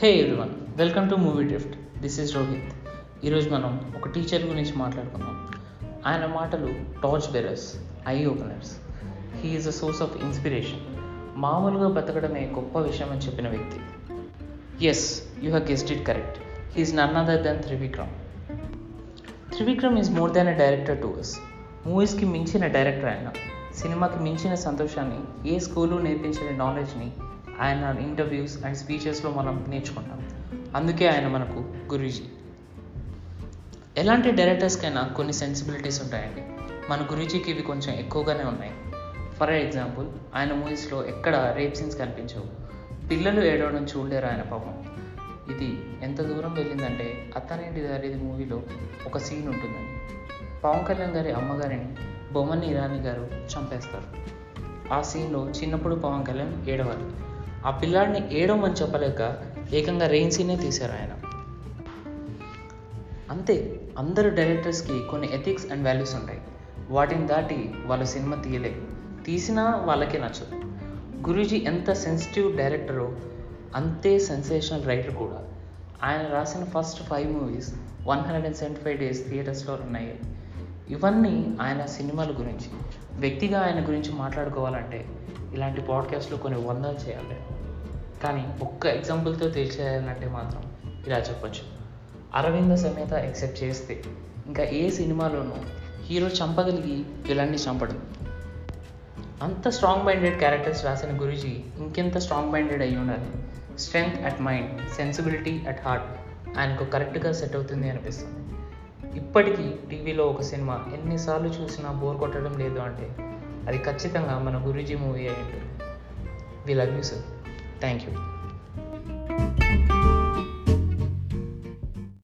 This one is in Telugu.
Hey everyone welcome to movie drift this is Rohit ఈరోజు మనం ఒక టీచర్ గురించి మాట్లాడుకుందాం. ఆయన మాటలు torch bearers eye openers he is a source of inspiration మామూలుగా బతకడమే గొప్ప విషయం అని చెప్పిన వ్యక్తి. Yes you have guessed it correct he's none other than Trivikram Trivikram is more than a director to us మూవీస్కి మించిన డైరెక్టర్ ఆయన సినిమాకి మించిన సంతోషాన్ని ఏ స్కూలు నేర్పించిన నాలెడ్జ్ని ఆయన ఇంటర్వ్యూస్ అండ్ స్పీచెస్లో మనం నేర్చుకుంటాం. అందుకే ఆయన మనకు గురూజీ. ఎలాంటి డైరెక్టర్స్కైనా కొన్ని సెన్సిబిలిటీస్ ఉంటాయండి. మన గురూజీకి ఇవి కొంచెం ఎక్కువగానే ఉన్నాయి. ఫర్ ఎగ్జాంపుల్ ఆయన మూవీస్లో ఎక్కడ రేప్ సీన్స్ కనిపించవు. పిల్లలు ఏడవడం చూడలేరు ఆయన పాపం. ఇది ఎంత దూరం వెళ్ళిందంటే అత్తనేటి దారిది మూవీలో ఒక సీన్ ఉంటుందండి. పవన్ కళ్యాణ్ గారి అమ్మగారిని బొమ్మని ఇరానీ గారు చంపేస్తారు. ఆ సీన్లో చిన్నప్పుడు పవన్ కళ్యాణ్ ఏడవాలి. ఆ పిల్లాడిని ఏడవమని చెప్పలేక ఏకంగా రెయిన్ సీనే తీశారు ఆయన. అంతే అందరు డైరెక్టర్స్కి కొన్ని ఎథిక్స్ అండ్ వాల్యూస్ ఉంటాయి. వాటిని దాటి వాళ్ళ సినిమా తీయలేదు తీసినా వాళ్ళకే నచ్చదు. గురూజీ ఎంత సెన్సిటివ్ డైరెక్టరో అంతే సెన్సేషనల్ రైటర్ కూడా. ఆయన రాసిన first five movies one hundred and seventy five days థియేటర్స్లో ఉన్నాయి. ఇవన్నీ ఆయన సినిమాల గురించి వ్యక్తిగా ఆయన గురించి మాట్లాడుకోవాలంటే ఇలాంటి పాడ్కాస్ట్లు కొన్ని వందలు చేయాలి. కానీ ఒక్క ఎగ్జాంపుల్తో తెలిసేయాలంటే మాత్రం ఇలా చెప్పొచ్చు. అరవింద సమేత ఎక్సెప్ట్ చేస్తే ఇంకా ఏ సినిమాలోనూ హీరో చంపగలిగి విలన్ని చంపడం. అంత స్ట్రాంగ్ మైండెడ్ క్యారెక్టర్స్ రాసిన గురుజీ ఇంకెంత స్ట్రాంగ్ మైండెడ్ అయి ఉండాలి? Strength at mind sensibility at heart ఆయనకు కరెక్ట్గా సెట్ అవుతుంది అనిపిస్తుంది. ఇప్పటికీ టీవీలో ఒక సినిమా ఎన్నిసార్లు చూసినా బోర్ కొట్టడం లేదు అంటే అది ఖచ్చితంగా మన గురూజీ మూవీ అయి ఉంటుంది we love you sir thank you